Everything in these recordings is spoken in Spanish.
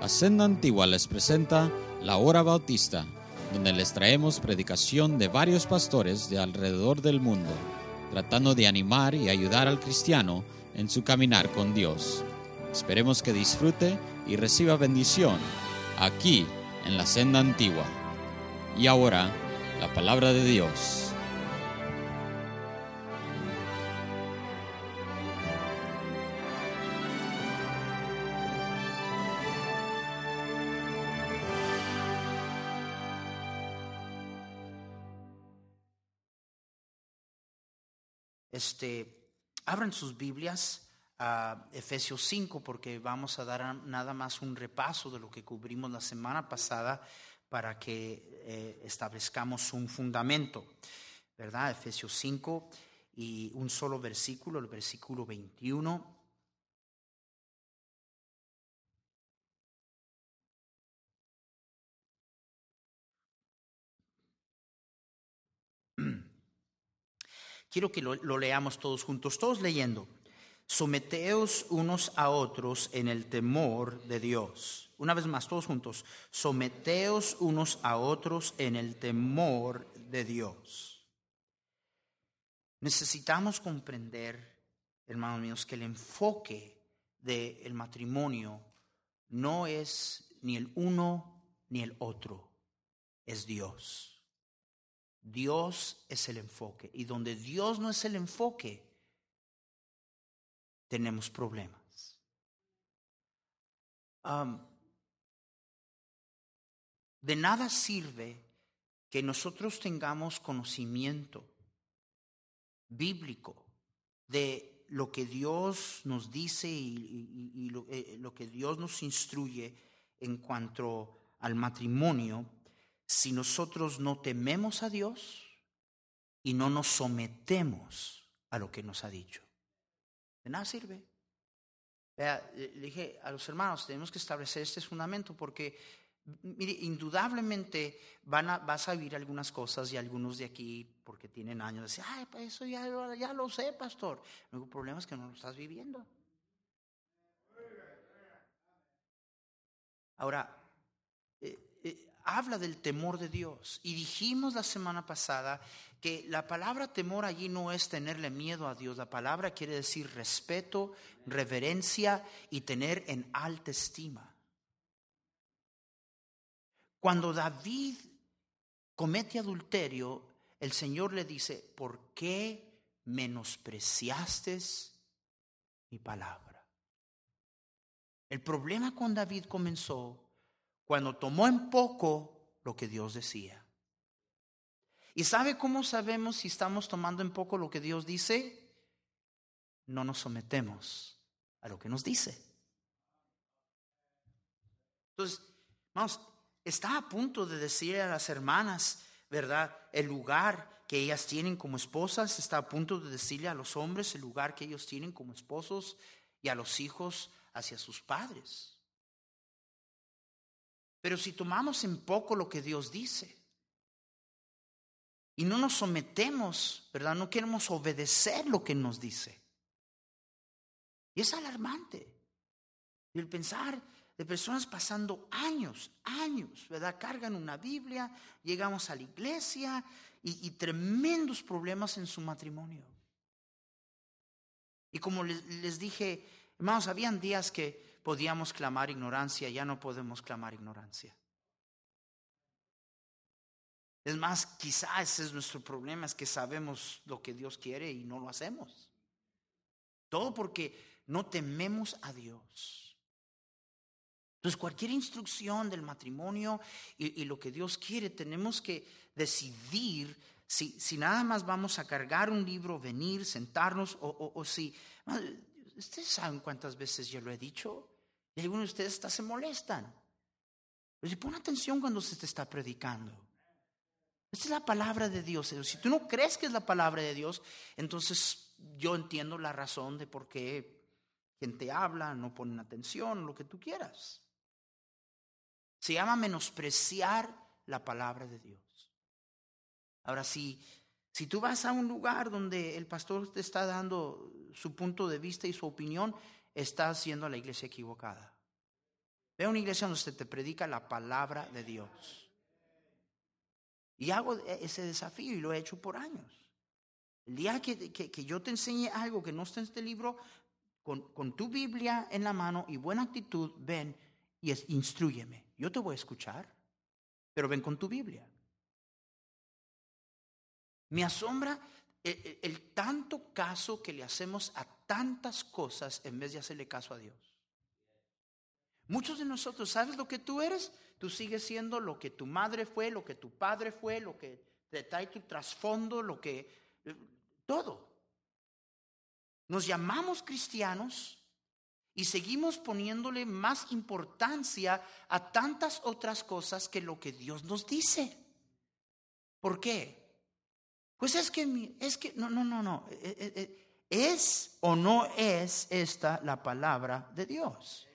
La Senda Antigua les presenta La Hora Bautista, donde les traemos predicación de varios pastores de alrededor del mundo, tratando de animar y ayudar al cristiano en su caminar con Dios. Esperemos que disfrute y reciba bendición aquí en la Senda Antigua. Y ahora, la palabra de Dios. Este, abran sus Biblias a Efesios 5 porque vamos a dar nada más un repaso de lo que cubrimos la semana pasada para que eh, establezcamos un fundamento, ¿verdad? Efesios 5 y un solo versículo, el versículo 21. Quiero que lo, leamos todos juntos, todos leyendo. Someteos unos a otros en el temor de Dios. Una vez más, todos juntos. Someteos unos a otros en el temor de Dios. Necesitamos comprender, hermanos míos, que el enfoque del matrimonio no es ni el uno ni el otro, es Dios. Dios es el enfoque. Y donde Dios no es el enfoque, tenemos problemas. de nada sirve que nosotros tengamos conocimiento bíblico de lo que Dios nos dice y, lo, eh, lo que Dios nos instruye en cuanto al matrimonio si nosotros no tememos a Dios y no nos sometemos a lo que nos ha dicho. De nada sirve. le dije a los hermanos, tenemos que establecer este fundamento porque, mire, indudablemente van a, vas a oír algunas cosas y algunos de aquí, porque tienen años, decir, ay, pues eso ya, ya lo sé, pastor. El problema es que no lo estás viviendo. Ahora, habla del temor de Dios. Y dijimos la semana pasada que la palabra temor allí no es tenerle miedo a Dios. La palabra quiere decir respeto, reverencia y tener en alta estima. Cuando David comete adulterio, el Señor le dice, ¿por qué menospreciaste mi palabra? El problema con David comenzó cuando tomó en poco lo que Dios decía. ¿Y sabe cómo sabemos si estamos tomando en poco lo que Dios dice? No nos sometemos a lo que nos dice. Entonces, vamos, está a punto de decirle a las hermanas, ¿verdad? El lugar que ellas tienen como esposas, está a punto de decirle a los hombres el lugar que ellos tienen como esposos y a los hijos hacia sus padres. Pero si tomamos en poco lo que Dios dice y no nos sometemos, ¿verdad? No queremos obedecer lo que nos dice. Y es alarmante. Y el pensar de personas pasando años, años, ¿verdad? Cargan una Biblia, llegamos a la iglesia y, tremendos problemas en su matrimonio. Y como les, les dije, hermanos, habían días que podíamos clamar ignorancia, ya no podemos clamar ignorancia. Es más, quizás ese es nuestro problema, es que sabemos lo que Dios quiere y no lo hacemos. Todo porque no tememos a Dios. Entonces, cualquier instrucción del matrimonio y, lo que Dios quiere, tenemos que decidir si, si, nada más vamos a cargar un libro, venir, sentarnos, o, o si... Ustedes saben cuántas veces yo lo he dicho. Y algunos de ustedes se molestan. Pero si pon atención cuando se te está predicando. Esta es la palabra de Dios. Si tú no crees que es la palabra de Dios, entonces yo entiendo la razón de por qué quien te habla no pone atención, lo que tú quieras. Se llama menospreciar la palabra de Dios. Ahora, si, Si tú vas a un lugar donde el pastor te está dando su punto de vista y su opinión, estás haciendo la iglesia equivocada. Ve a una iglesia donde se te predica la palabra de Dios. Y hago ese desafío y lo he hecho por años. El día que, que, yo te enseñe algo que no está en este libro, con, con, tu Biblia en la mano y buena actitud, ven y es, instruyeme. Yo te voy a escuchar, pero ven con tu Biblia. Me asombra el, el, tanto caso que le hacemos a tantas cosas en vez de hacerle caso a Dios. Muchos de nosotros, ¿sabes lo que tú eres? Tú sigues siendo lo que tu madre fue, lo que tu padre fue, lo que te trae tu trasfondo, lo que todo. Nos llamamos cristianos y seguimos poniéndole más importancia a tantas otras cosas que lo que Dios nos dice. ¿Por qué? Pues es que, es que, no, no, no, no. Eh, eh, eh, ¿Es o no es esta la palabra de Dios?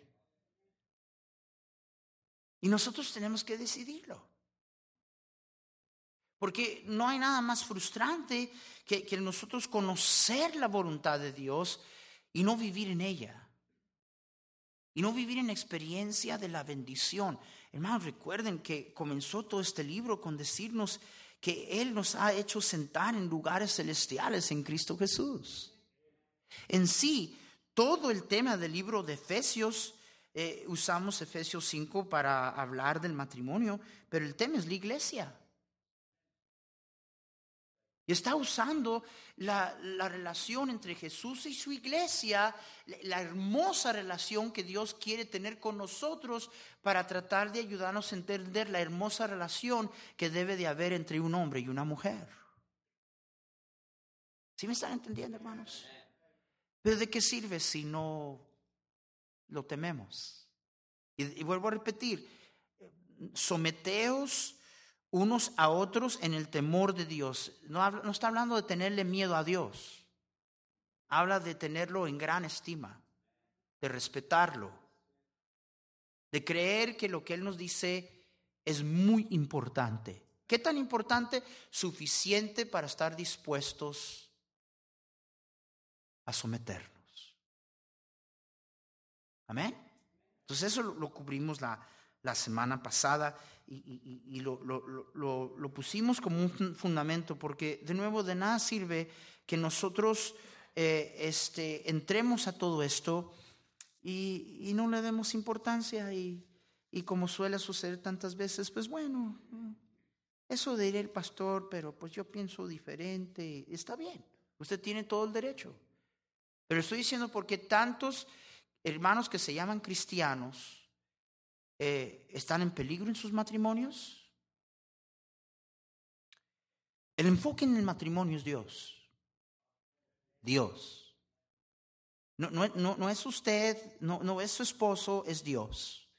Y nosotros tenemos que decidirlo. Porque no hay nada más frustrante que, nosotros conocer la voluntad de Dios y no vivir en ella. Y no vivir en experiencia de la bendición. Hermanos, recuerden que comenzó todo este libro con decirnos que Él nos ha hecho sentar en lugares celestiales en Cristo Jesús. En sí, todo el tema del libro de Efesios, eh, usamos Efesios 5 para hablar del matrimonio, pero el tema es la iglesia. Y está usando la, relación entre Jesús y su iglesia, la hermosa relación que Dios quiere tener con nosotros para tratar de ayudarnos a entender la hermosa relación que debe de haber entre un hombre y una mujer. ¿Sí me están entendiendo, hermanos? Pero ¿de qué sirve si no lo tememos? Y, vuelvo a repetir, someteos unos a otros en el temor de Dios. No, no está hablando de tenerle miedo a Dios. Habla de tenerlo en gran estima, de respetarlo, de creer que lo que Él nos dice es muy importante. ¿Qué tan importante? Suficiente para estar dispuestos a someternos. Amén. Entonces eso lo, cubrimos la, la semana pasada y, lo, lo, pusimos como un fundamento, porque de nuevo de nada sirve que nosotros eh, este, entremos a todo esto y, no le demos importancia y, como suele suceder tantas veces, pues bueno, eso de ir el pastor, pero pues yo pienso diferente, está bien, usted tiene todo el derecho. Pero estoy diciendo porque tantos hermanos que se llaman cristianos, eh, están en peligro en sus matrimonios? El enfoque en el matrimonio es Dios. Dios. No, no, no, es usted, no, no es su esposo, es Dios.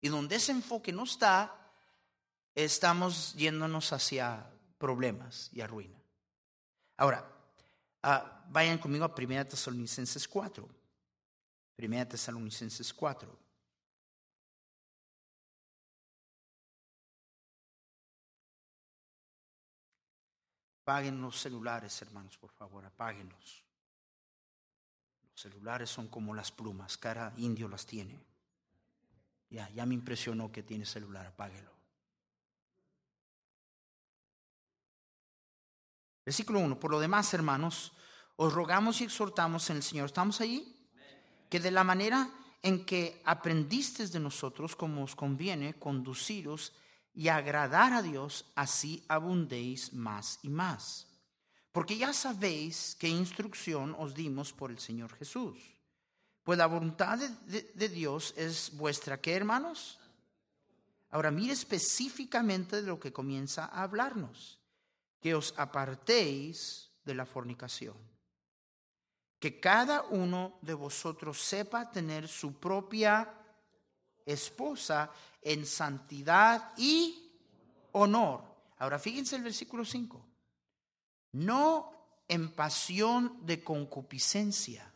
Y donde ese enfoque no está, estamos yéndonos hacia problemas y a ruina. Ahora, ah, vayan conmigo a 1 Tesalonicenses 4. 1 Tesalonicenses 4. Apaguen los celulares, hermanos, por favor, apáguenlos. Los celulares son como las plumas, cara indio las tiene. Ya, ya me impresionó que tiene celular, apáguelo. Versículo 1. Por lo demás, hermanos, os rogamos y exhortamos en el Señor. ¿Estamos allí? Que de la manera en que aprendisteis de nosotros, como os conviene, conduciros y agradar a Dios, así abundéis más y más. Porque ya sabéis qué instrucción os dimos por el Señor Jesús. Pues la voluntad de, Dios es vuestra, ¿qué hermanos? Ahora mire específicamente de lo que comienza a hablarnos. Que os apartéis de la fornicación. Que cada uno de vosotros sepa tener su propia esposa en santidad y honor. Ahora fíjense el versículo 5. No en pasión de concupiscencia,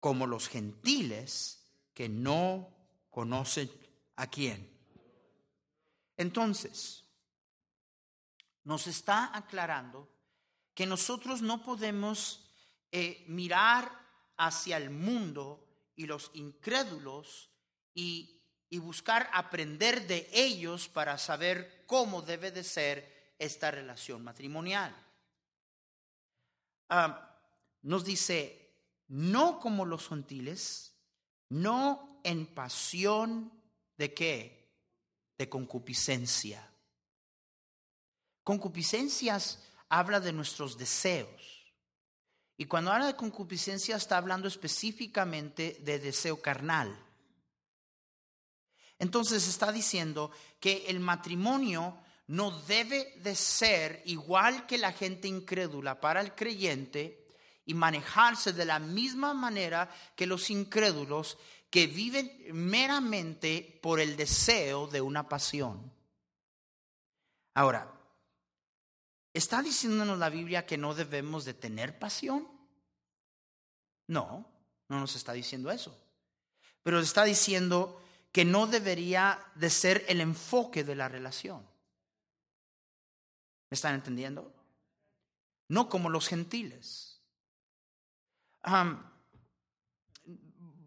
como los gentiles que no conocen a quién. Entonces, nos está aclarando que nosotros no podemos eh, mirar hacia el mundo y los incrédulos y, buscar aprender de ellos para saber cómo debe de ser esta relación matrimonial. Ah, nos dice, no como los gentiles, no en pasión de qué? De concupiscencia. Concupiscencias habla de nuestros deseos. Y cuando habla de concupiscencia está hablando específicamente de deseo carnal. Entonces está diciendo que el matrimonio no debe de ser igual que la gente incrédula para el creyente y manejarse de la misma manera que los incrédulos que viven meramente por el deseo de una pasión. Ahora, ¿Está diciéndonos la Biblia que no debemos de tener pasión? No, no nos está diciendo eso. Pero está diciendo que no debería de ser el enfoque de la relación. ¿Me están entendiendo? No como los gentiles.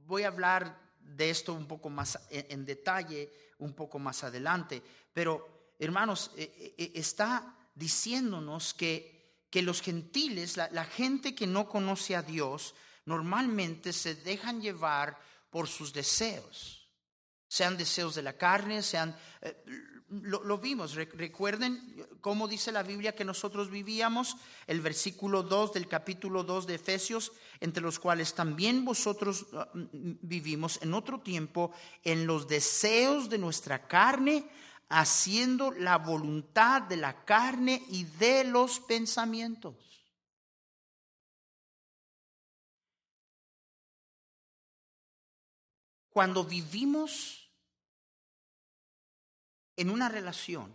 voy a hablar de esto un poco más en, detalle, un poco más adelante, pero hermanos, eh, eh, está diciéndonos que, que los gentiles, la, gente que no conoce a Dios, normalmente se dejan llevar por sus deseos, sean deseos de la carne, sean... Eh, lo, vimos, recuerden cómo dice la Biblia que nosotros vivíamos, el versículo 2 del capítulo 2 de Efesios, entre los cuales también vosotros ah, vivimos en otro tiempo en los deseos de nuestra carne, haciendo la voluntad de la carne y de los pensamientos. Cuando vivimos en una relación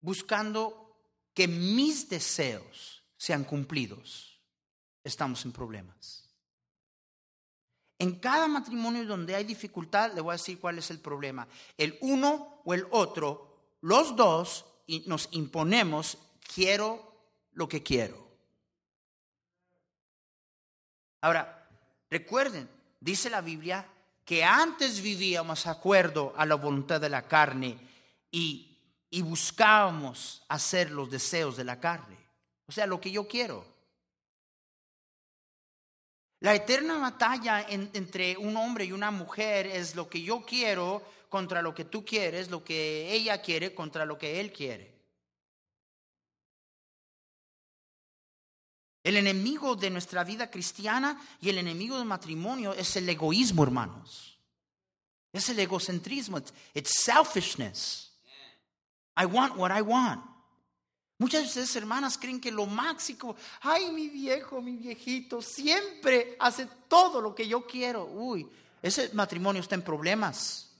buscando que mis deseos sean cumplidos, estamos en problemas. En cada matrimonio donde hay dificultad, le voy a decir cuál es el problema. El uno o el otro, los dos, nos imponemos, quiero lo que quiero. Ahora, recuerden, dice la Biblia que antes vivíamos acuerdo a la voluntad de la carne y, y buscábamos hacer los deseos de la carne. O sea, lo que yo quiero. La eterna batalla entre un hombre y una mujer es lo que yo quiero contra lo que tú quieres, lo que ella quiere contra lo que él quiere. El enemigo de nuestra vida cristiana y el enemigo del matrimonio es el egoísmo, hermanos. Es el egocentrismo. It's selfishness. I want what I want. Muchas de ustedes, hermanas, creen que lo máximo, ay, mi viejo, mi viejito, siempre hace todo lo que yo quiero. Uy, ese matrimonio está en problemas.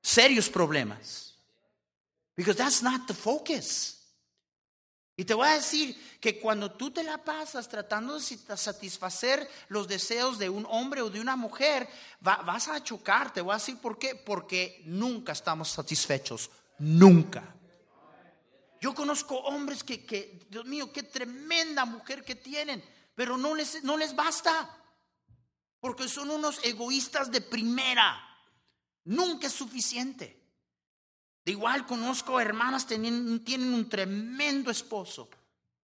Serios problemas. Because that's not the focus. Y te voy a decir que cuando tú te la pasas tratando de satisfacer los deseos de un hombre o de una mujer, vas a chocar. Te voy a decir por qué. Porque nunca estamos satisfechos. Nunca. Yo conozco hombres que, Dios mío, qué tremenda mujer que tienen, pero no les, no les basta, porque son unos egoístas de primera. Nunca es suficiente. De igual conozco hermanas que tienen, tienen un tremendo esposo,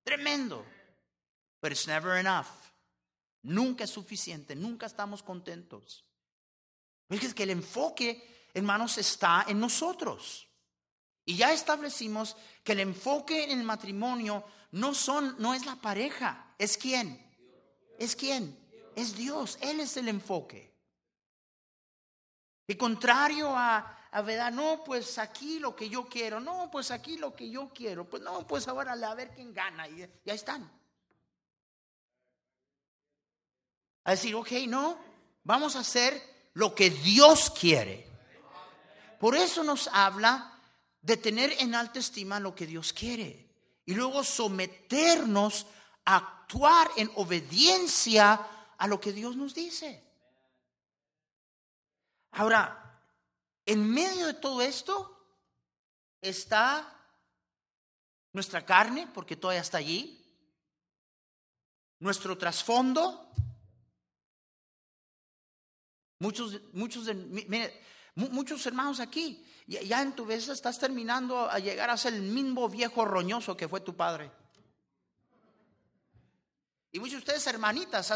tremendo, pero it's never enough. Nunca es suficiente, nunca estamos contentos. Es que el enfoque, hermanos, está en nosotros. Y ya establecimos que el enfoque en el matrimonio no, son, no es la pareja, es quién. ¿Es quién? Es Dios, Él es el enfoque. Y contrario a, a verdad, no, pues aquí lo que yo quiero, no, pues aquí lo que yo quiero, pues no, pues ahora a ver quién gana, y ya están. A decir, ok, no, vamos a hacer lo que Dios quiere. Por eso nos habla de tener en alta estima lo que Dios quiere y luego someternos a actuar en obediencia a lo que Dios nos dice. Ahora, en medio de todo esto está nuestra carne, porque todavía está allí, nuestro trasfondo. Muchos, muchos, muchos hermanos aquí, ya en tu vez estás terminando a llegar a ser el mismo viejo roñoso que fue tu padre. Y muchos de ustedes, hermanitas,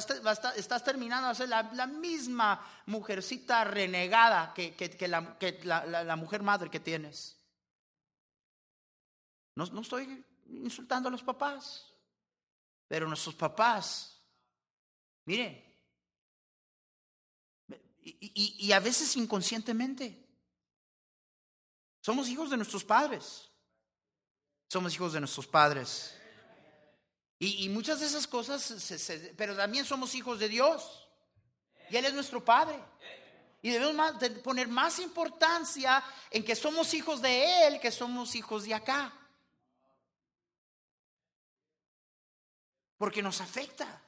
estás terminando a ser la, misma mujercita renegada que, la, mujer madre que tienes. No, no estoy insultando a los papás, pero nuestros papás, miren, y, a veces inconscientemente, somos hijos de nuestros padres. Somos hijos de nuestros padres. Y, muchas de esas cosas, pero también somos hijos de Dios. Y Él es nuestro Padre. Y debemos poner más importancia en que somos hijos de Él que somos hijos de acá. Porque nos afecta.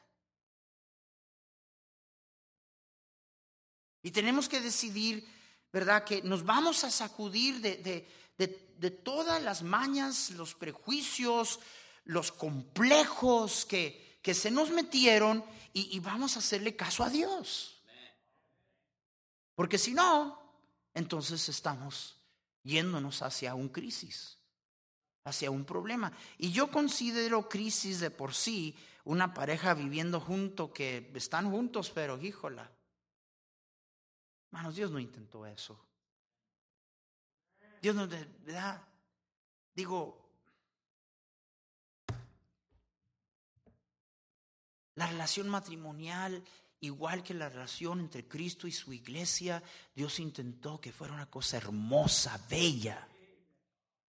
Y tenemos que decidir, ¿verdad? Que nos vamos a sacudir de, de todas las mañas, los prejuicios, los complejos que, que se nos metieron y, vamos a hacerle caso a Dios. Porque si no, entonces estamos yéndonos hacia un crisis, hacia un problema. Y yo considero crisis de por sí una pareja viviendo junto que están juntos, pero híjola. Hermanos, Dios no intentó eso. Dios no, ¿verdad? Digo, La relación matrimonial, igual que la relación entre Cristo y su iglesia, Dios intentó que fuera una cosa hermosa, bella.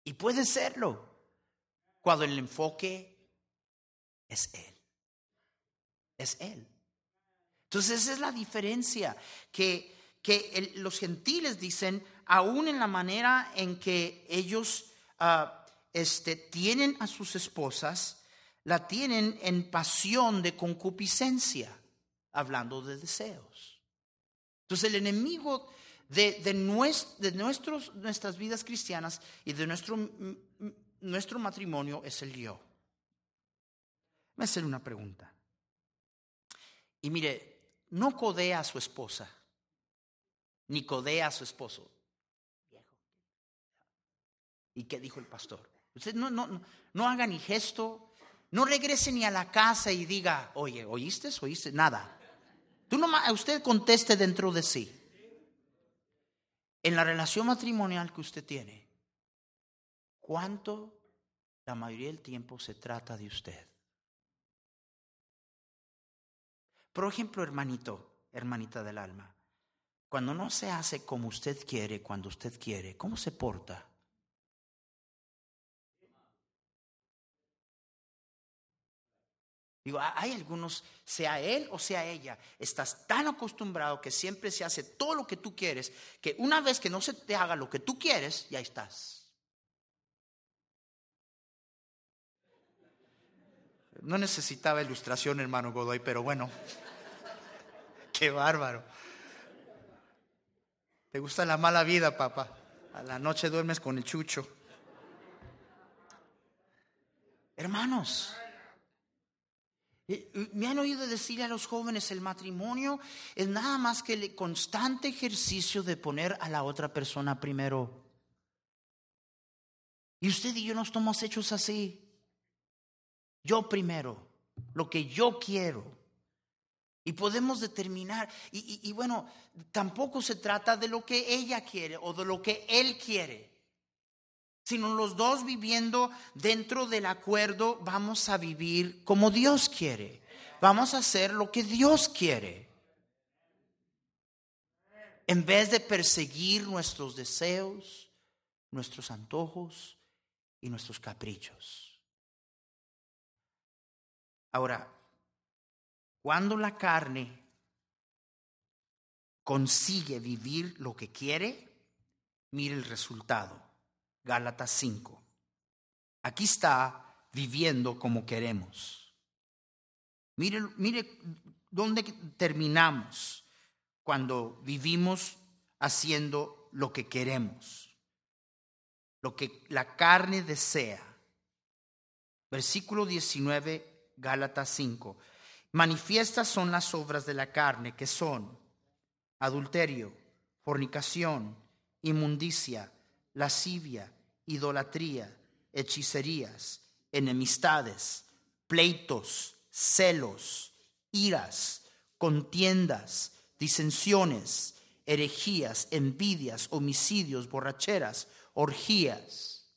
Y puede serlo cuando el enfoque es Él. Es Él. Entonces esa es la diferencia que, que los gentiles dicen, aún en la manera en que ellos ah, este, tienen a sus esposas, la tienen en pasión de concupiscencia, hablando de deseos. Entonces el enemigo de, de, nuestros, nuestras vidas cristianas y de nuestro, nuestro matrimonio es el yo. Me hacer una pregunta. Y mire, no codea a su esposa, ni codea a su esposo. ¿Y qué dijo el pastor? Usted no, no, no haga ni gesto, no regrese ni a la casa y diga, oye, ¿oíste? ¿Oíste? Nada. Tú nomás, usted conteste dentro de sí. En la relación matrimonial que usted tiene, ¿cuánto la mayoría del tiempo se trata de usted? Por ejemplo, hermanito, hermanita del alma, cuando no se hace como usted quiere, cuando usted quiere, ¿cómo se porta? Digo, hay algunos, sea él o sea ella, estás tan acostumbrado que siempre se hace todo lo que tú quieres, que una vez que no se te haga lo que tú quieres, ya estás. No necesitaba ilustración, hermano Godoy, pero bueno, qué bárbaro. ¿Te gusta la mala vida, papá? A la noche duermes con el chucho. Hermanos, eh, me han oído decir a los jóvenes, el matrimonio es nada más que el constante ejercicio de poner a la otra persona primero. Y usted y yo nos estamos hechos así. Yo primero, lo que yo quiero. Y podemos determinar, y, bueno, tampoco se trata de lo que ella quiere o de lo que él quiere sino los dos viviendo dentro del acuerdo, vamos a vivir como Dios quiere. Vamos a hacer lo que Dios quiere. En vez de perseguir nuestros deseos, nuestros antojos y nuestros caprichos. Ahora, cuando la carne consigue vivir lo que quiere, mire el resultado. Gálatas 5. Aquí está viviendo como queremos. Mire, mire dónde terminamos cuando vivimos haciendo lo que queremos, lo que la carne desea. Versículo 19, Gálatas 5. Manifiestas son las obras de la carne, que son adulterio, fornicación, inmundicia, lascivia, idolatría, hechicerías, enemistades, pleitos, celos, iras, contiendas, disensiones, herejías, envidias, homicidios, borracheras, orgías.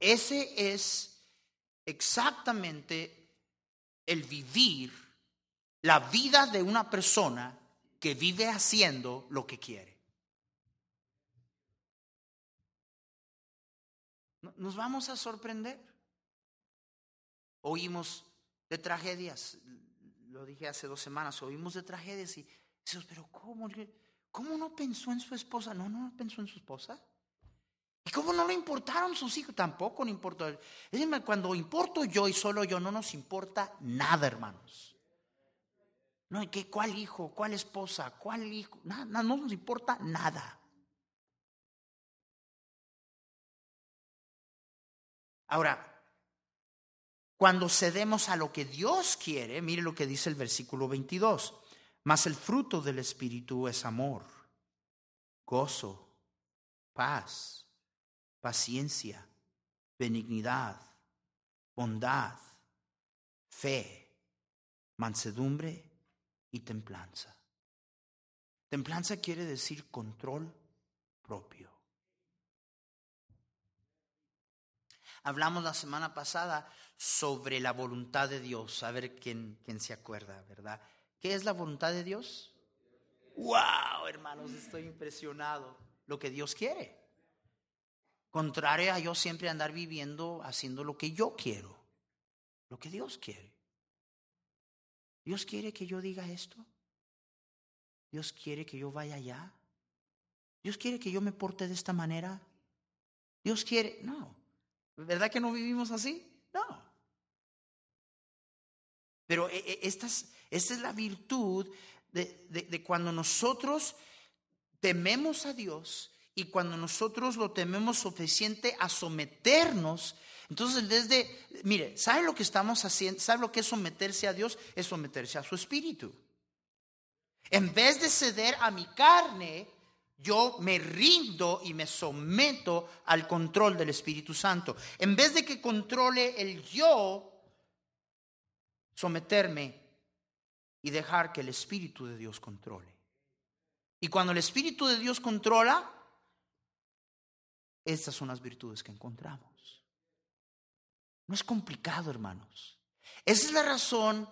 Ese es exactamente el vivir la vida de una persona que vive haciendo lo que quiere. Nos vamos a sorprender. Oímos de tragedias, lo dije hace dos semanas, oímos de tragedias y decimos, pero ¿cómo? ¿Cómo no pensó en su esposa? No, no pensó en su esposa. ¿Y cómo no le importaron sus hijos? Tampoco le importó. Cuando importo yo y solo yo, no nos importa nada, hermanos. No, ¿qué, ¿Cuál hijo? ¿Cuál esposa? ¿Cuál hijo? Nada, no nos importa nada. Ahora, cuando cedemos a lo que Dios quiere, mire lo que dice el versículo 22, mas el fruto del Espíritu es amor, gozo, paz, paciencia, benignidad, bondad, fe, mansedumbre y templanza. Templanza quiere decir control propio. Hablamos la semana pasada sobre la voluntad de Dios, a ver quién, quién se acuerda, ¿verdad? ¿Qué es la voluntad de Dios? ¡Wow, hermanos! Estoy impresionado. Lo que Dios quiere. Contrario a yo siempre andar viviendo haciendo lo que yo quiero. Lo que Dios quiere. Dios quiere que yo diga esto. Dios quiere que yo vaya allá. Dios quiere que yo me porte de esta manera. Dios quiere, no. ¿Verdad que no vivimos así? No. Pero e, e, esta es, la virtud de, cuando nosotros tememos a Dios y cuando nosotros lo tememos suficiente a someternos. Entonces, desde, mire, ¿sabe lo que estamos haciendo? ¿Sabe lo que es someterse a Dios? Es someterse a su espíritu. En vez de ceder a mi carne, yo me rindo y me someto al control del Espíritu Santo. En vez de que controle el yo, someterme y dejar que el Espíritu de Dios controle. Y cuando el Espíritu de Dios controla, estas son las virtudes que encontramos. No es complicado, hermanos. Esa es la razón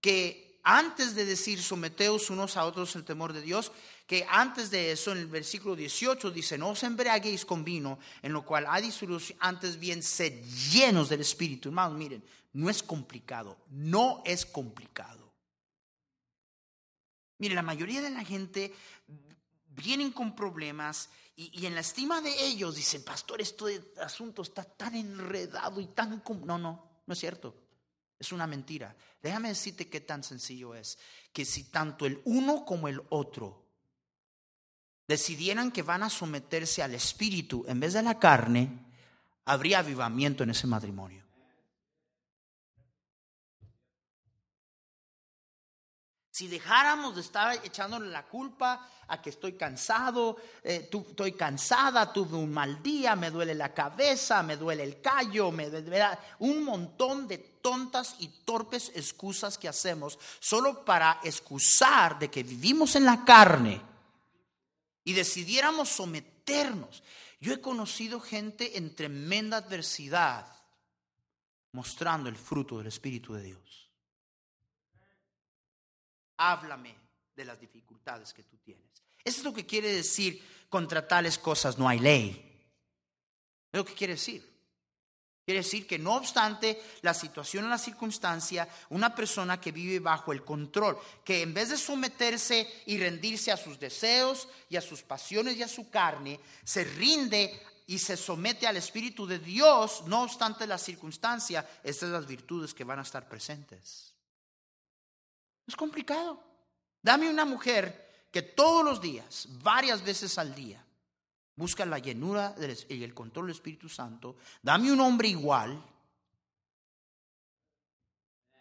que antes de decir someteos unos a otros el temor de Dios, que antes de eso, en el versículo 18 dice, no os embriaguéis con vino, en lo cual hay disolución, antes bien sed llenos del Espíritu. Hermanos, miren, no es complicado, no es complicado. Miren, la mayoría de la gente vienen con problemas y, en la estima de ellos dicen, pastor, este asunto está tan enredado y tan... No, no, no es cierto. Es una mentira. Déjame decirte qué tan sencillo es. Que si tanto el uno como el otro decidieran que van a someterse al espíritu en vez de la carne, habría avivamiento en ese matrimonio. Si dejáramos de estar echándole la culpa a que estoy cansado, eh, estoy cansada, tuve un mal día, me duele la cabeza, me duele el callo, me duele un montón de tontas y torpes excusas que hacemos solo para excusar de que vivimos en la carne y decidiéramos someternos. Yo he conocido gente en tremenda adversidad mostrando el fruto del Espíritu de Dios. Háblame de las dificultades que tú tienes. Eso es lo que quiere decir contra tales cosas no hay ley. Es lo que quiere decir. Quiere decir que no obstante la situación o la circunstancia, una persona que vive bajo el control, que en vez de someterse y rendirse a sus deseos y a sus pasiones y a su carne, se rinde y se somete al Espíritu de Dios, no obstante la circunstancia, estas son las virtudes que van a estar presentes. Es complicado. Dame una mujer que todos los días, varias veces al día, busca la llenura y el control del Espíritu Santo, dame un hombre igual.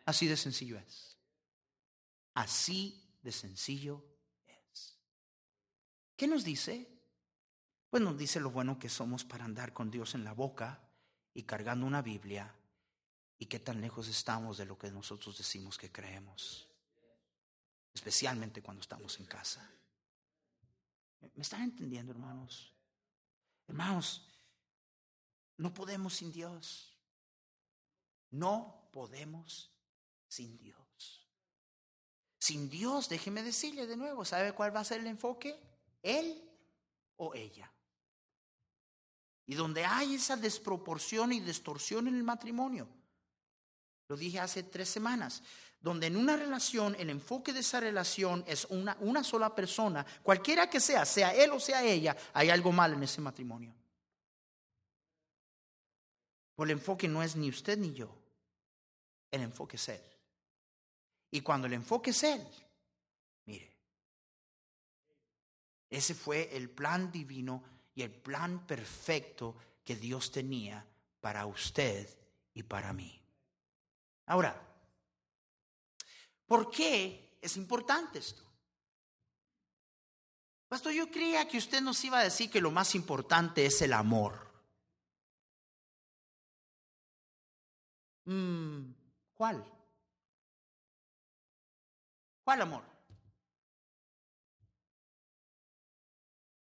Así de sencillo es. Así de sencillo es. ¿Qué nos dice? Pues nos dice lo bueno que somos para andar con Dios en la boca y cargando una Biblia y qué tan lejos estamos de lo que nosotros decimos que creemos, especialmente cuando estamos en casa. ¿Me están entendiendo, hermanos? Hermanos, no podemos sin Dios. No podemos sin Dios. Sin Dios, déjeme decirle de nuevo, ¿sabe cuál va a ser el enfoque? Él o ella. Y donde hay esa desproporción y distorsión en el matrimonio, lo dije hace tres semanas, donde en una relación el enfoque de esa relación es una, una sola persona, cualquiera que sea, sea él o sea ella, hay algo mal en ese matrimonio. Pues el enfoque no es ni usted ni yo, el enfoque es él. Y cuando el enfoque es él, mire, ese fue el plan divino y el plan perfecto que Dios tenía para usted y para mí. Ahora, ¿por qué es importante esto? Pastor, yo creía que usted nos iba a decir que lo más importante es el amor. Mm, ¿Cuál? ¿Cuál amor?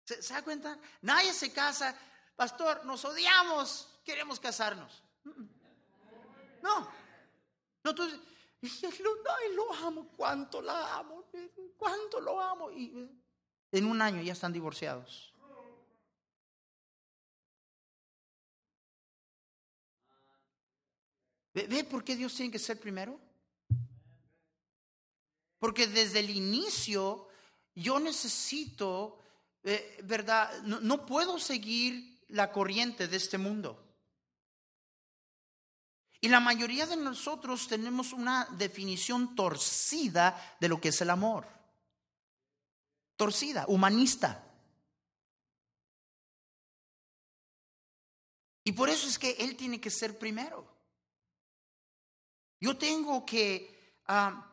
¿Se, ¿Se, da cuenta? Nadie se casa. Pastor, nos odiamos, queremos casarnos. No. No, tú ay, lo amo, cuánto la amo, cuánto lo amo. Y eh, en un año ya están divorciados. ¿Ve, por qué Dios tiene que ser primero? Porque desde el inicio yo necesito, eh, ¿verdad? no puedo seguir la corriente de este mundo. Y la mayoría de nosotros tenemos una definición torcida de lo que es el amor. Torcida, humanista. Y por eso es que Él tiene que ser primero. Yo tengo que ah,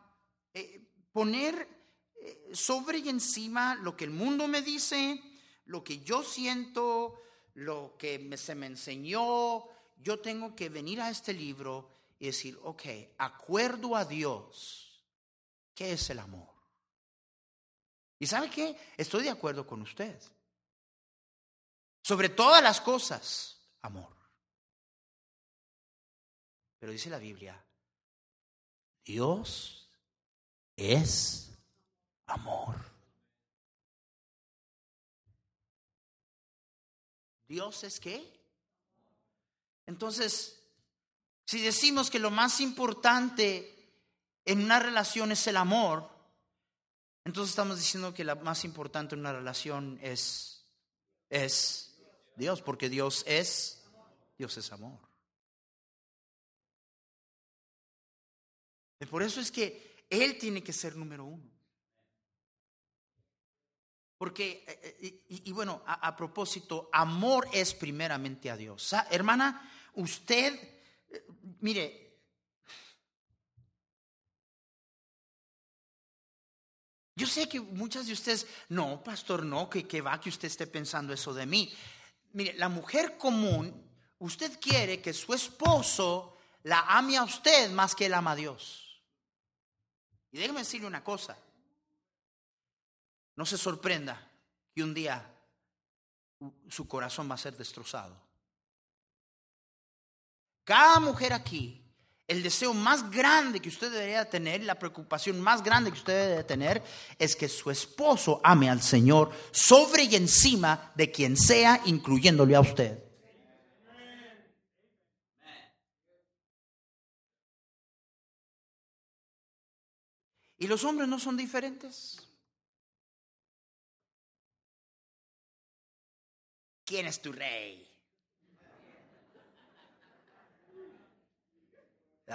eh, poner eh, sobre y encima lo que el mundo me dice, lo que yo siento, lo que se me enseñó, yo tengo que venir a este libro y decir, ok, acuerdo a Dios, ¿qué es el amor? ¿Y sabe qué? Estoy de acuerdo con usted. Sobre todas las cosas, amor. Pero dice la Biblia, Dios es amor. ¿Dios es qué? Entonces, si decimos que lo más importante en una relación es el amor, entonces estamos diciendo que lo más importante en una relación es, es Dios, porque Dios es, Dios es amor. Y por eso es que Él tiene que ser número uno. Porque, eh, eh, y, bueno, a, a, propósito, amor es primeramente a Dios. Hermana, usted, mire, yo sé que muchas de ustedes, no, pastor, no, que, va que usted esté pensando eso de mí. Mire, la mujer común, usted quiere que su esposo la ame a usted más que él ama a Dios. Y déjeme decirle una cosa, no se sorprenda que un día su corazón va a ser destrozado. Cada mujer aquí, el deseo más grande que usted debería tener, la preocupación más grande que usted debe tener, es que su esposo ame al Señor sobre y encima de quien sea, incluyéndole a usted. ¿Y los hombres no son diferentes? ¿Quién es tu rey?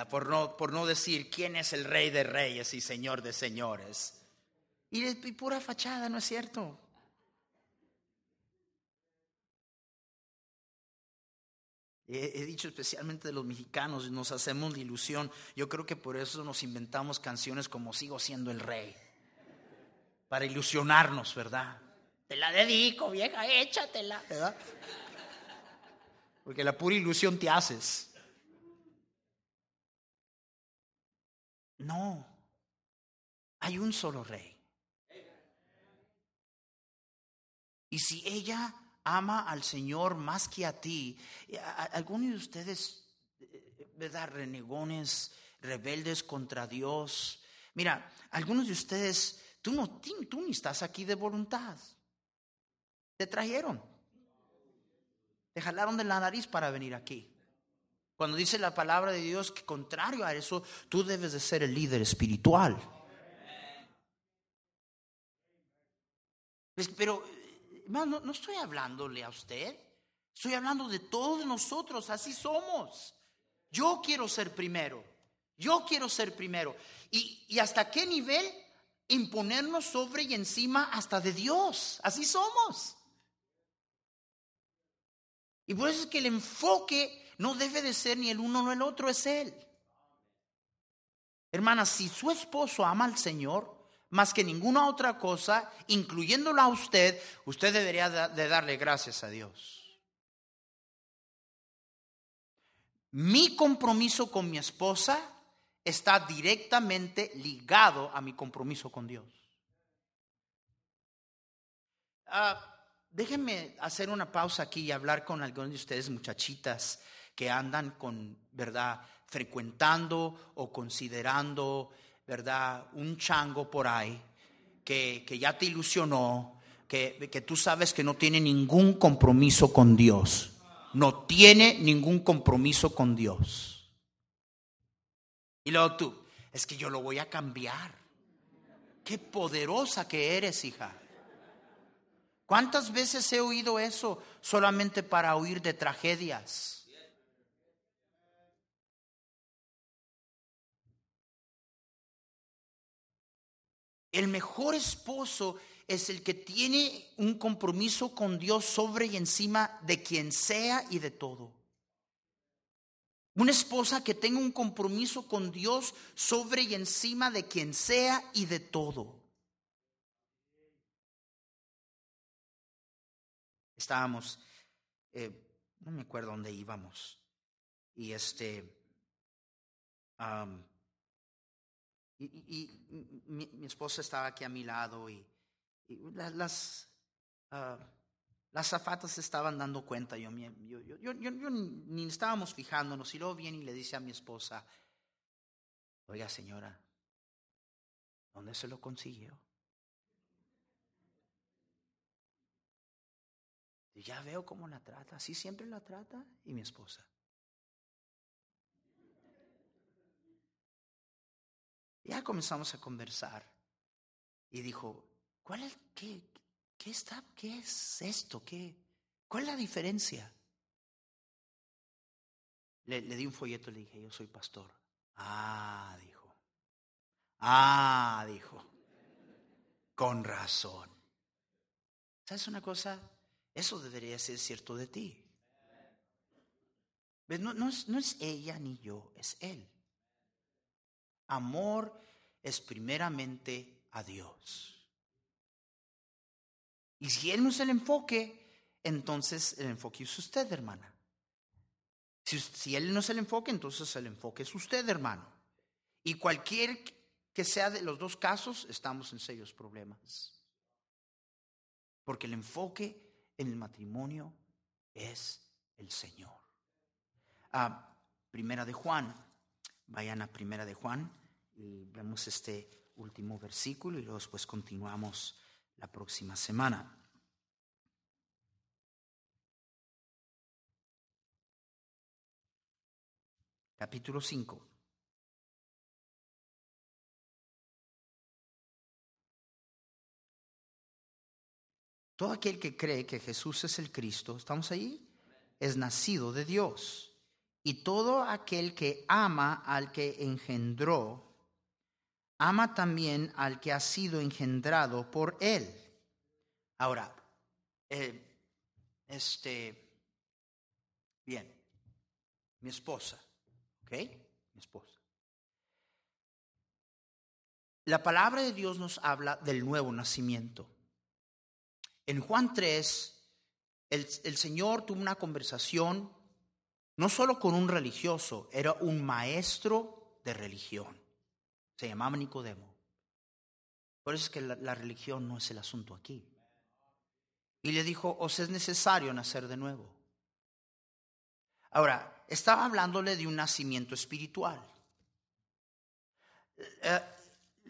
Por no, por no decir quién es el rey de reyes y señor de señores. Y, pura fachada, ¿no es cierto? He, dicho especialmente de los mexicanos, nos hacemos la ilusión. Yo creo que por eso nos inventamos canciones como Sigo siendo el rey. Para ilusionarnos, ¿verdad? Te la dedico, vieja, échatela, ¿verdad? Porque la pura ilusión te haces. No, hay un solo rey. Y si ella ama al Señor más que a ti, algunos de ustedes, eh, ¿verdad? Renegones, rebeldes contra Dios. Mira, algunos de ustedes, tú no, tú ni estás aquí de voluntad. Te trajeron. Te jalaron de la nariz para venir aquí. Cuando dice la palabra de Dios que contrario a eso, tú debes de ser el líder espiritual. Pero no, no estoy hablándole a usted. Estoy hablando de todos nosotros, así somos. Yo quiero ser primero. Yo quiero ser primero. ¿Y, y hasta qué nivel? Imponernos sobre y encima hasta de Dios. Así somos. Y por eso es que el enfoque no debe de ser ni el uno ni el otro, es Él. Hermanas, si su esposo ama al Señor, más que ninguna otra cosa, incluyéndola a usted, usted debería de darle gracias a Dios. Mi compromiso con mi esposa está directamente ligado a mi compromiso con Dios. Ah, déjenme hacer una pausa aquí y hablar con algunos de ustedes, muchachitas, que andan con, ¿verdad?, frecuentando o considerando ¿verdad? Un chango por ahí que, ya te ilusionó, que, que tú sabes que no tiene ningún compromiso con Dios. No tiene ningún compromiso con Dios. Y luego tú, es que yo lo voy a cambiar. Qué poderosa que eres, hija. ¿Cuántas veces he oído eso solamente para oír de tragedias? El mejor esposo es el que tiene un compromiso con Dios sobre y encima de quien sea y de todo. Una esposa que tenga un compromiso con Dios sobre y encima de quien sea y de todo. Estábamos, eh, no me acuerdo dónde íbamos, y este, y, mi, esposa estaba aquí a mi lado y, las, uh, las zafatas estaban dando cuenta. Yo, yo, yo, ni estábamos fijándonos y luego viene y le dice a mi esposa, oiga señora, ¿dónde se lo consiguió? Y ya veo cómo la trata, así siempre la trata. Y mi esposa, Ya comenzamos a conversar y dijo, ¿cuál es, qué, qué está, qué es esto? ¿Qué, ¿Cuál es la diferencia? Le, le di un folleto y le dije, yo soy pastor. Ah, dijo. Ah, dijo. Con razón. ¿Sabes una cosa? Eso debería ser cierto de ti. No, no, es, no es ella ni yo, es él. Amor es primeramente a Dios. Y si Él no es el enfoque, entonces el enfoque es usted, hermana. Si, si Él no es el enfoque, entonces el enfoque es usted, hermano. Y cualquier que sea de los dos casos, estamos en serios problemas. Porque el enfoque en el matrimonio es el Señor. Ah, primera de Juan, vayan a Primera de Juan y vemos este último versículo y luego después continuamos la próxima semana. Capítulo 5. Todo aquel que cree que Jesús es el Cristo, ¿estamos ahí? Es nacido de Dios. Y todo aquel que ama al que engendró, ama también al que ha sido engendrado por él. Ahora, eh, este, bien, mi esposa, ¿ok? Mi esposa. La palabra de Dios nos habla del nuevo nacimiento. En Juan 3, el, el, Señor tuvo una conversación no solo con un religioso, era un maestro de religión. Se llamaba Nicodemo. Por eso es que la, religión no es el asunto aquí. Y le dijo, os es necesario nacer de nuevo. Ahora, estaba hablándole de un nacimiento espiritual. Eh,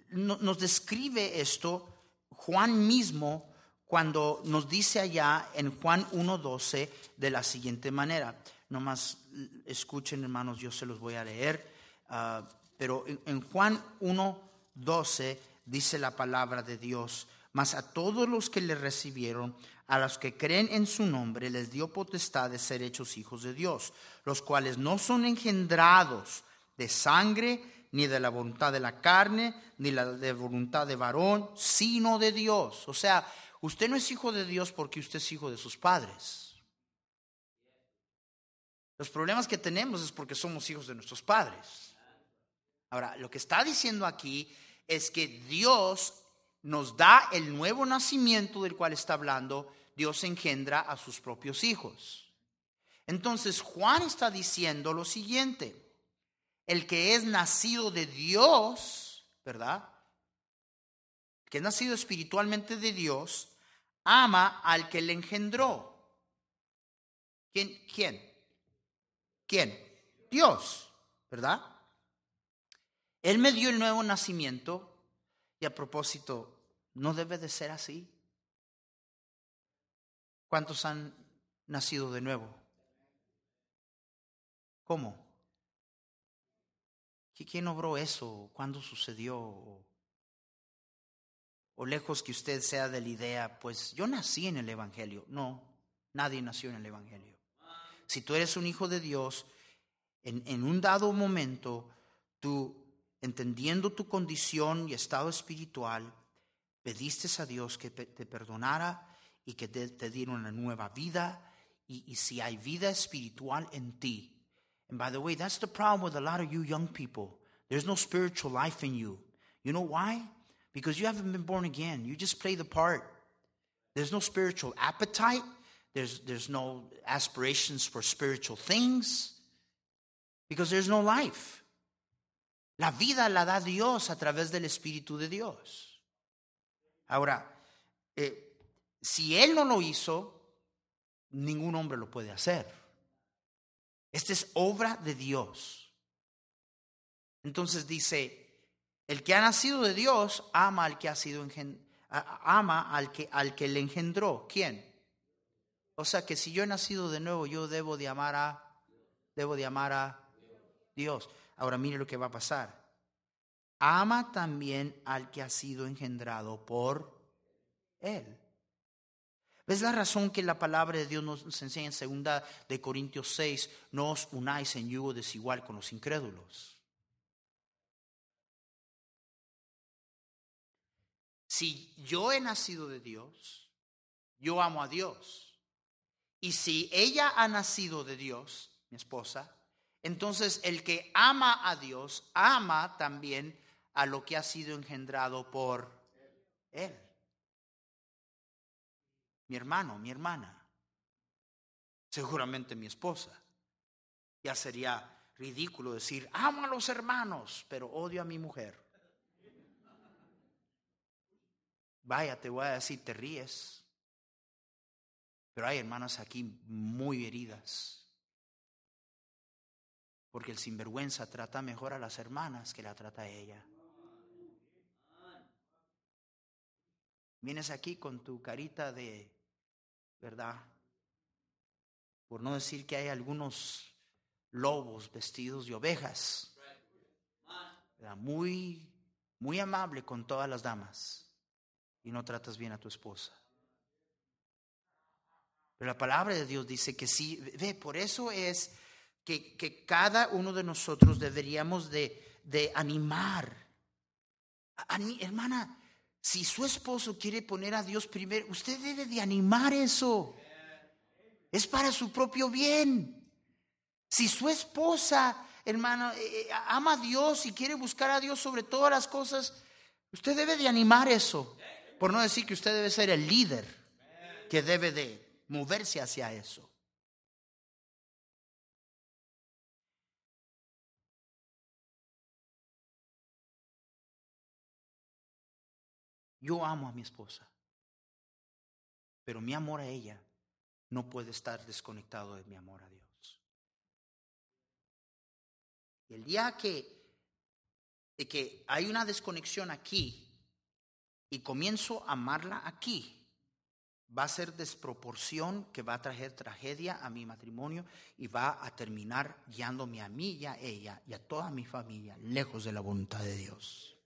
nos describe esto Juan mismo cuando nos dice allá en Juan 1.12 de la siguiente manera. Nomás escuchen hermanos, yo se los voy a leer. Uh, pero en, en Juan 1.12 dice la palabra de Dios. Mas a todos los que le recibieron, a los que creen en su nombre, les dio potestad de ser hechos hijos de Dios, los cuales no son engendrados de sangre, ni de la voluntad de la carne, ni la de voluntad de varón, sino de Dios. O sea, usted no es hijo de Dios porque usted es hijo de sus padres. Los problemas que tenemos es porque somos hijos de nuestros padres. Ahora, lo que está diciendo aquí es que Dios nos da el nuevo nacimiento del cual está hablando, Dios engendra a sus propios hijos. Entonces Juan está diciendo lo siguiente, el que es nacido de Dios, ¿verdad? El que es nacido espiritualmente de Dios, ama al que le engendró. ¿Quién? ¿Quién? ¿Quién? Dios, ¿verdad? Él me dio el nuevo nacimiento y a propósito, no debe de ser así. ¿Cuántos han nacido de nuevo? ¿Cómo? ¿Quién obró eso? ¿Cuándo sucedió? O lejos que usted sea de la idea, pues yo nací en el Evangelio. No, nadie nació en el Evangelio. Si tú eres un hijo de Dios, en, en un dado momento, tú, entendiendo tu condición y estado espiritual, pediste a Dios que te perdonara y que te, te diera una nueva vida. Y, y si hay vida espiritual en ti, And by the way, that's the problem with a lot of you young people. There's no spiritual life in you. You know why? Because you haven't been born again. You just play the part. There's no spiritual appetite. There's, there's no aspirations for spiritual things. Because there's no life. La vida la da Dios a través del Espíritu de Dios. Ahora, eh, si Él no lo hizo, ningún hombre lo puede hacer. Esta es obra de Dios. Entonces dice, el que ha nacido de Dios ama al que ha sido ama al que al que le engendró. ¿Quién? O sea que si yo he nacido de nuevo, yo debo de amar a debo de amar a Dios. Ahora mire lo que va a pasar. Ama también al que ha sido engendrado por él. ¿Ves la razón que la palabra de Dios nos enseña en segunda de Corintios 6? No os unáis en yugo desigual con los incrédulos. Si yo he nacido de Dios, yo amo a Dios. Y si ella ha nacido de Dios, mi esposa, entonces el que ama a Dios ama también a lo que ha sido engendrado por Él mi hermano, mi hermana, seguramente mi esposa. Ya sería ridículo decir, amo a los hermanos, pero odio a mi mujer. Vaya, te voy a decir, te ríes. Pero hay hermanas aquí muy heridas. Porque el sinvergüenza trata mejor a las hermanas que la trata a ella. Vienes aquí con tu carita de, ¿verdad? Por no decir que hay algunos lobos vestidos de ovejas. Muy, muy amable con todas las damas y no tratas bien a tu esposa. Pero la palabra de Dios dice que sí, ve, por eso es que, que cada uno de nosotros deberíamos de, de animar. hermana, si su esposo quiere poner a Dios primero, usted debe de animar eso. Es para su propio bien. Si su esposa, hermano, eh, eh, ama a Dios y quiere buscar a Dios sobre todas las cosas, usted debe de animar eso. Por no decir que usted debe ser el líder que debe de moverse hacia eso. Yo amo a mi esposa, pero mi amor a ella no puede estar desconectado de mi amor a Dios. Y el día que, que hay una desconexión aquí y comienzo a amarla aquí, va a ser desproporción que va a traer tragedia a mi matrimonio y va a terminar guiándome a mí y a ella y a toda mi familia lejos de la voluntad de Dios.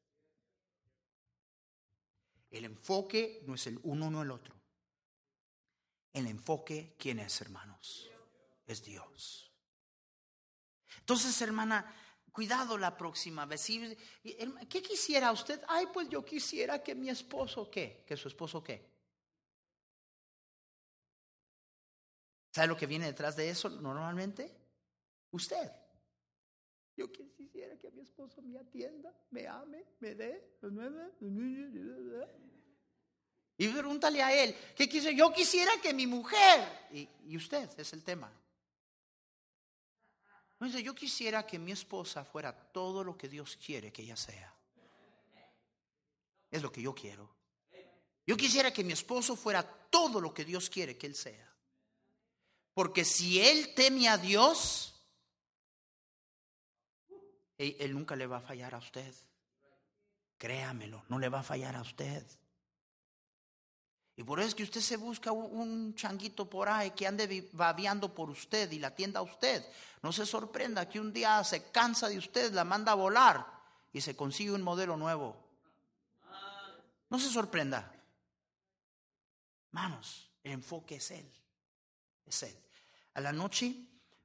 El enfoque no es el uno, no el otro. El enfoque, ¿quién es, hermanos? Es Dios. Entonces, hermana, cuidado la próxima vez. ¿Qué quisiera usted? Ay, pues yo quisiera que mi esposo, ¿qué? ¿Que su esposo qué? ¿Sabe lo que viene detrás de eso normalmente? Usted. Yo quisiera que mi esposo me atienda, me ame, me dé. Y pregúntale a él, ¿qué quise? Yo quisiera que mi mujer, y, usted es el tema. Dice, yo quisiera que mi esposa fuera todo lo que Dios quiere que ella sea. Es lo que yo quiero. Yo quisiera que mi esposo fuera todo lo que Dios quiere que él sea. Porque si él teme a Dios, él, nunca le va a fallar a usted. Créamelo, no le va a fallar a usted. Y por eso es que usted se busca un, changuito por ahí que ande babeando por usted y la atienda a usted. No se sorprenda que un día se cansa de usted, la manda a volar y se consigue un modelo nuevo. No se sorprenda. Manos, el enfoque es Él. Es Él. A la noche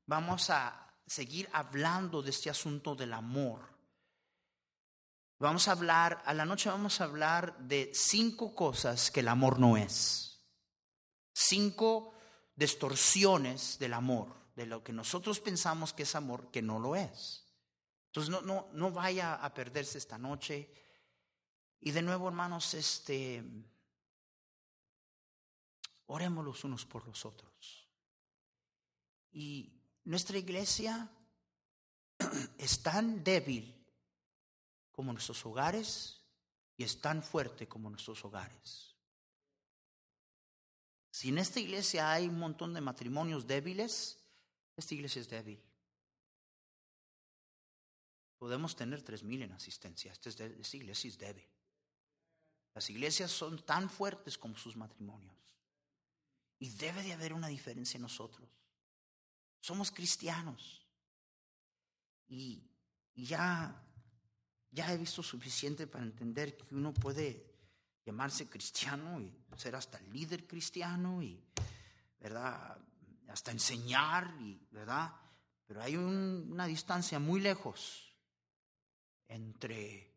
vamos a seguir hablando de este asunto del amor. Vamos a hablar, a la noche vamos a hablar de cinco cosas que el amor no es. Cinco distorsiones del amor, de lo que nosotros pensamos que es amor, que no lo es. Entonces no, no, no vaya a perderse esta noche. Y de nuevo, hermanos, este, oremos los unos por los otros. Y nuestra iglesia es tan débil como nuestros hogares y es tan fuerte como nuestros hogares. Si en esta iglesia hay un montón de matrimonios débiles, esta iglesia es débil. Podemos tener tres mil en asistencia. Esta, iglesia es débil. Las iglesias son tan fuertes como sus matrimonios. Y debe de haber una diferencia en nosotros. Somos cristianos. Y, ya, ya he visto suficiente para entender que uno puede llamarse cristiano y ser hasta líder cristiano y, ¿verdad? Hasta enseñar y, ¿verdad? Pero hay una distancia muy lejos entre,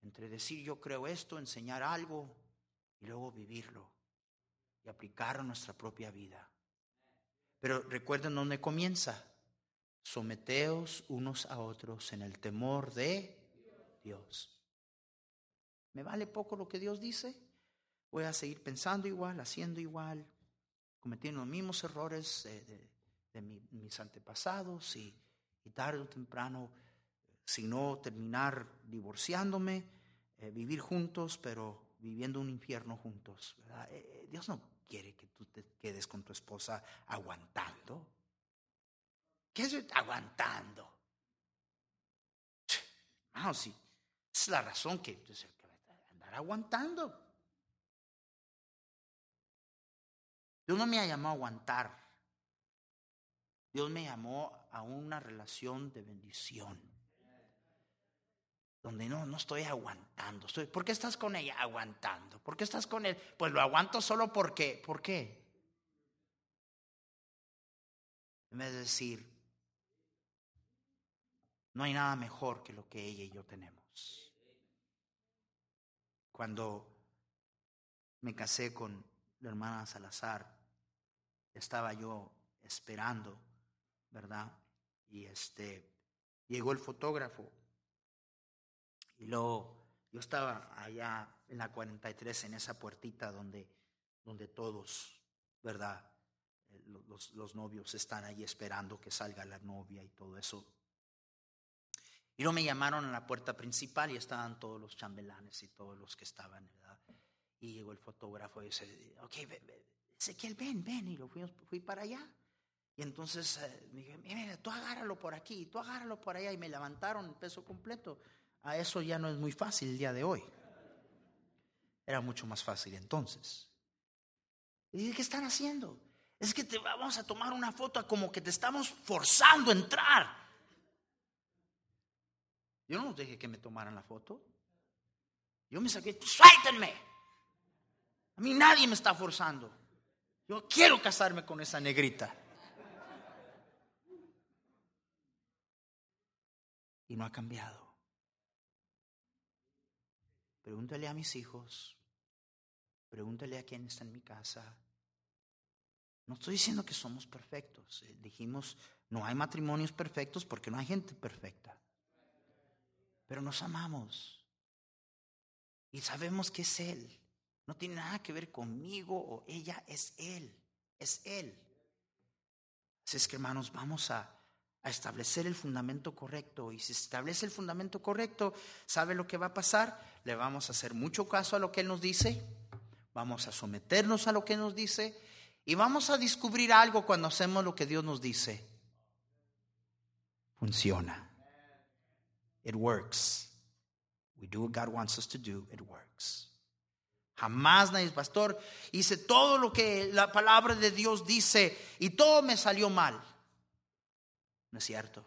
entre decir yo creo esto, enseñar algo y luego vivirlo y aplicarlo a nuestra propia vida. Pero recuerden dónde comienza. Someteos unos a otros en el temor de Dios. ¿Me vale poco lo que Dios dice? Voy a seguir pensando igual, haciendo igual, cometiendo los mismos errores de, mis antepasados y, tarde o temprano, si no terminar divorciándome, eh, vivir juntos, pero viviendo un infierno juntos. Eh, eh, Dios no quiere que tú te quedes con tu esposa aguantando. ¿Qué es aguantando? Ah, sí, es la razón que pues, andar aguantando. Dios no me llamado a aguantar. Dios me llamó a una relación de bendición. Donde no, no estoy aguantando. Estoy, ¿Por qué estás con ella aguantando? ¿Por qué estás con él? Pues lo aguanto solo porque. ¿Por qué? En vez de decir, no hay nada mejor que lo que ella y yo tenemos. Cuando me casé con la hermana Salazar, estaba yo esperando, ¿verdad? Y este, llegó el fotógrafo. Y luego yo estaba allá en la 43, en esa puertita donde, donde todos, ¿verdad? Eh, los, los novios están ahí esperando que salga la novia y todo eso. Y luego me llamaron a la puerta principal y estaban todos los chambelanes y todos los que estaban, ¿verdad? Y llegó el fotógrafo y dice, ok, Ezequiel, ven, ven. Y lo fui, fui para allá. Y entonces eh, me dije, mira, tú agárralo por aquí, tú agárralo por allá. Y me levantaron el peso completo. A eso ya no es muy fácil el día de hoy. Era mucho más fácil entonces. Y dije, ¿qué están haciendo? Es que te vamos a tomar una foto como que te estamos forzando a entrar. Yo no dejé que me tomaran la foto. Yo me saqué, suéltenme. A mí nadie me está forzando. Yo quiero casarme con esa negrita. Y no ha cambiado. Pregúntale a mis hijos. Pregúntale a quien está en mi casa. No estoy diciendo que somos perfectos. Eh, dijimos, no hay matrimonios perfectos porque no hay gente perfecta. Pero nos amamos. Y sabemos que es Él. No tiene nada que ver conmigo o ella, es Él. Es Él. Así es que hermanos, vamos a, a establecer el fundamento correcto. Y si establece el fundamento correcto, ¿sabe lo que va a pasar? Le vamos a hacer mucho caso a lo que Él nos dice. Vamos a someternos a lo que nos dice. Y vamos a descubrir algo cuando hacemos lo que Dios nos dice. Funciona. It works. We do what God wants us to do. It works. Jamás nadie, pastor, hice todo lo que la palabra de Dios dice y todo me salió mal. No es cierto.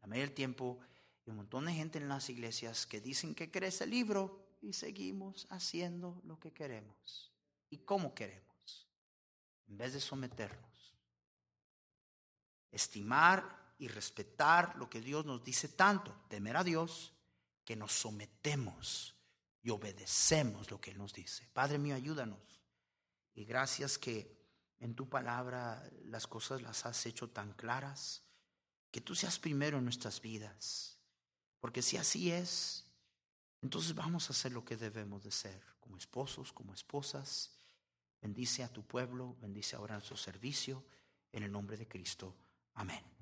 La mayoría del tiempo hay un montón de gente en las iglesias que dicen que crece el libro y seguimos haciendo lo que queremos y cómo queremos, en vez de someternos. Estimar y respetar lo que Dios nos dice tanto, temer a Dios, que nos sometemos y obedecemos lo que Él nos dice. Padre mío, ayúdanos. Y gracias que en tu palabra las cosas las has hecho tan claras, que tú seas primero en nuestras vidas. Porque si así es, entonces vamos a hacer lo que debemos de ser, como esposos, como esposas. Bendice a tu pueblo, bendice ahora su servicio, en el nombre de Cristo. Amén.